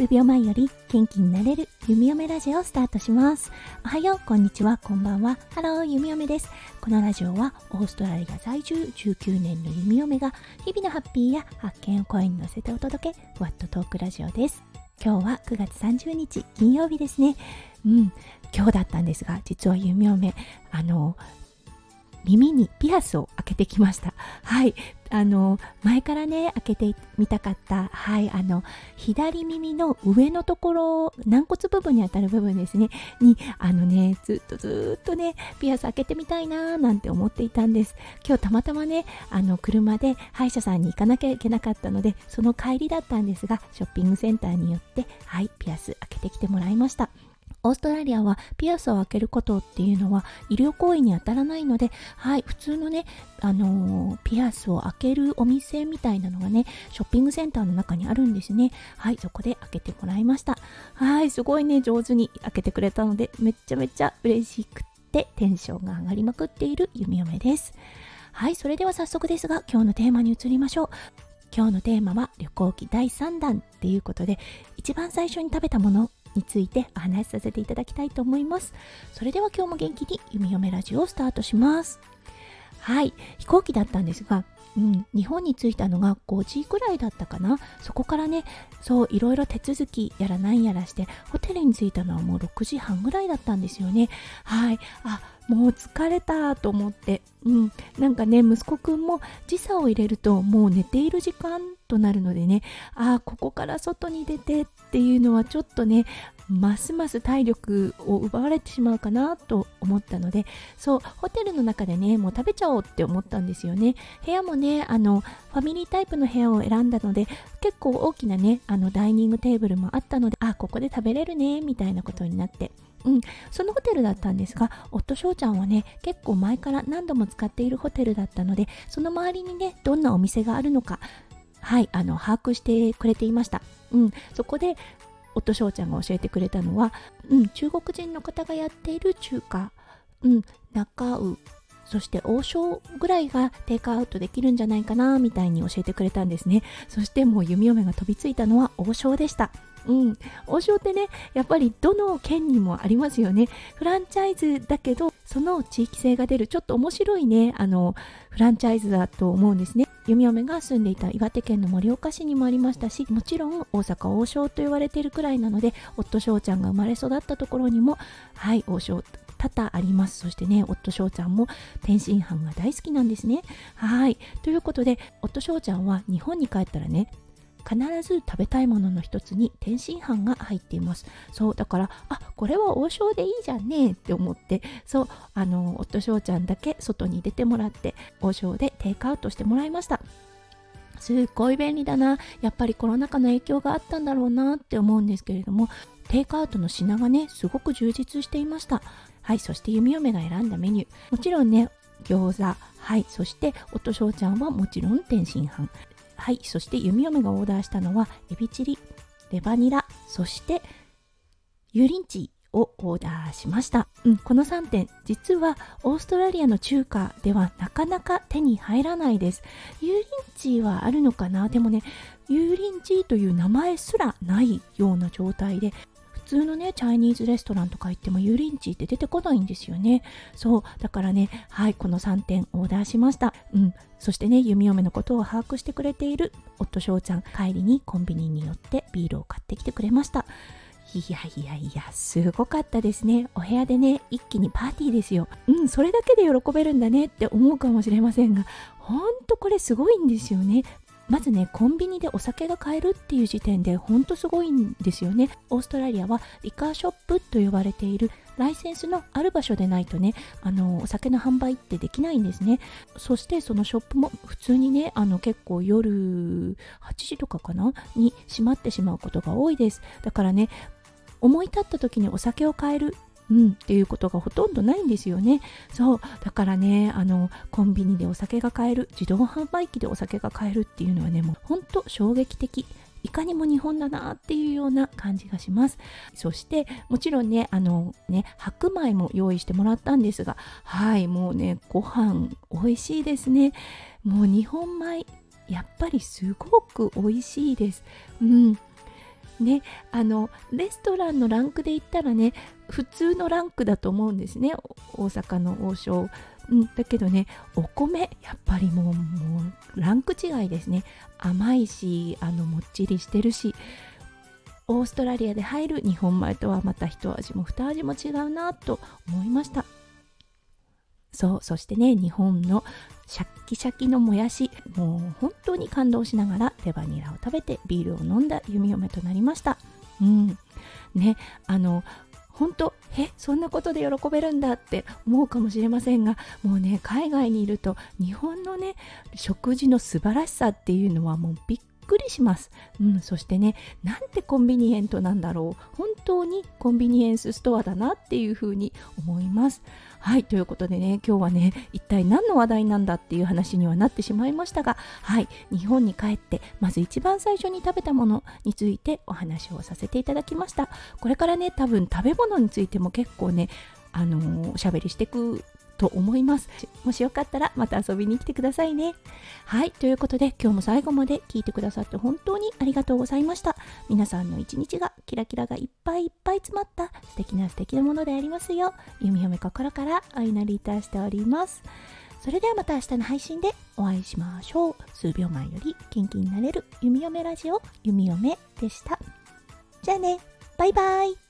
数秒前より元気になれる弓嫁ラジオをスタートします。おはよう、こんにちは、こんばんは。ハロー、弓嫁です。このラジオはオーストラリア在住19年の弓嫁が日々のハッピーや発見を声に乗せてお届け、ふわっとトークラジオです。今日は9月30日金曜日ですね。うん、今日だったんですが、実は弓嫁、あの、耳にピアスを開けてきました。はい。あの、前からね、開けてみたかった、はい、あの、左耳の上のところ、軟骨部分にあたる部分ですね、に、あのね、ずっとずっとね、ピアス開けてみたいなーなんて思っていたんです。今日たまたまね、あの、車で歯医者さんに行かなきゃいけなかったので、その帰りだったんですが、ショッピングセンターによって、はい、ピアス開けてきてもらいました。オーストラリアはピアスを開けることっていうのは医療行為に当たらないので、はい、普通のね、あのー、ピアスを開けるお店みたいなのがね、ショッピングセンターの中にあるんですね。はい、そこで開けてもらいました。はい、すごいね、上手に開けてくれたので、めっちゃめちゃ嬉しくってテンションが上がりまくっている弓嫁です。はい、それでは早速ですが、今日のテーマに移りましょう。今日のテーマは旅行記第3弾っていうことで一番最初に食べたものについてお話しさせていただきたいと思います。それでは今日も元気に弓嫁ラジオをスタートします。はい、飛行機だったんですが、うん、日本に着いたのが5時ぐらいだったかな。そこからね、そう、いろいろ手続きやらなんやらして、ホテルに着いたのはもう6時半ぐらいだったんですよね。はい。あ、もう疲れたと思って、うん、なんかね、息子くんも時差を入れるともう寝ている時間となるのでね、ああ、ここから外に出てっていうのはちょっとね、ますます体力を奪われてしまうかなと思ったのでそうホテルの中でねもう食べちゃおうって思ったんですよね。部屋もねあのファミリータイプの部屋を選んだので結構大きなねあのダイニングテーブルもあったのであここで食べれるねみたいなことになって。うん、そのホテルだったんですが、夫翔ちゃんはね、結構前から何度も使っているホテルだったので、その周りにね、どんなお店があるのか、はい、あの、把握してくれていました。うん、そこで、夫翔ちゃんが教えてくれたのは、うん、中国人の方がやっている中華、うん、中う、そして王将ぐらいがテイクアウトできるんじゃないかなみたいに教えてくれたんですね。そしてもう弓嫁が飛びついたのは王将でした。うん、王将ってねやっぱりどの県にもありますよね。フランチャイズだけどその地域性が出る。ちょっと面白いね。あのフランチャイズだと思うんですね。弓嫁が住んでいた岩手県の盛岡市にもありましたしもちろん大阪王将と言われているくらいなので夫翔ちゃんが生まれ育ったところにもはい王将多々あります。そしてね夫翔ちゃんも天津飯が大好きなんですね。はい。ということで夫翔ちゃんは日本に帰ったらね必ず食べたいものの一つに天津飯が入っています。そうだからあこれは王将でいいじゃんねって思ってそうあの夫翔ちゃんだけ外に出てもらって王将でテイクアウトしてもらいました。すっごい便利だな。やっぱりコロナ禍の影響があったんだろうなって思うんですけれどもテイクアウトの品がねすごく充実していました。はいそして弓嫁が選んだメニュー。もちろんね餃子はいそして夫翔ちゃんはもちろん天津飯。はい、そして弓嫁がオーダーしたのはエビチリ、レバニラ、そして油淋鶏をオーダーしました、うん、この3点。実はオーストラリアの中華ではなかなか手に入らないです。油淋鶏はあるのかな？でもね油淋鶏という名前すらないような状態で通のねチャイニーズレストランとか行っても油淋鶏って出てこないんですよねそうだからねはいこの3点オーダーしましたうんそしてね弓嫁のことを把握してくれている夫翔ちゃん帰りにコンビニに寄ってビールを買ってきてくれましたいやいやいや、すごかったですね。お部屋でね、一気にパーティーですよ。うん、それだけで喜べるんだねって思うかもしれませんが、ほんとこれすごいんですよね。まずねコンビニでお酒が買えるっていう時点でほんとすごいんですよね。オーストラリアはリカーショップと呼ばれているライセンスのある場所でないとねあのお酒の販売ってできないんですね。そしてそのショップも普通にねあの結構夜8時とかかな？に閉まってしまうことが多いです。だからね思い立った時にお酒を買えるうん、っていうことがほとんどないんですよね。そう。だからね、あの、コンビニでお酒が買える、自動販売機でお酒が買えるっていうのはね、もうほんと衝撃的。いかにも日本だなっていうような感じがします。そしてもちろんね、あのね、白米も用意してもらったんですが、はい、もうね、ご飯美味しいですね。もう日本米やっぱりすごく美味しいですうんねあのレストランのランクで言ったらね普通のランクだと思うんですね。大阪の王将。うん、だけどねお米やっぱりもうもうランク違いですね。甘いしあのもっちりしてるしオーストラリアで入る日本米とはまた一味も二味も違うなと思いました。そうそしてね日本のシャッキシャキのもやしもう本当に感動しながらレバニラを食べてビールを飲んだ弓嫁となりました。うん。ねあの本当えそんなことで喜べるんだって思うかもしれませんがもうね海外にいると日本のね食事の素晴らしさっていうのはもうびっくりします、うん、そしてねなんてコンビニエントなんだろう。本当にコンビニエンスストアだなっていうふうに思います。はいということでね今日はね一体何の話題なんだっていう話にはなってしまいましたがはい日本に帰ってまず一番最初に食べたものについてお話をさせていただきました。これからね多分食べ物についても結構ねあのー、おしゃべりしていくと思います。もしよかったらまた遊びに来てくださいね。はい、ということで今日も最後まで聞いてくださって本当にありがとうございました。皆さんの一日がキラキラがいっぱいいっぱい詰まった素敵な素敵なものでありますよう、弓嫁心からお祈りいたしております。それではまた明日の配信でお会いしましょう。数秒前より元気になれる弓嫁ラジオ弓嫁でした。じゃあね、バイバイ。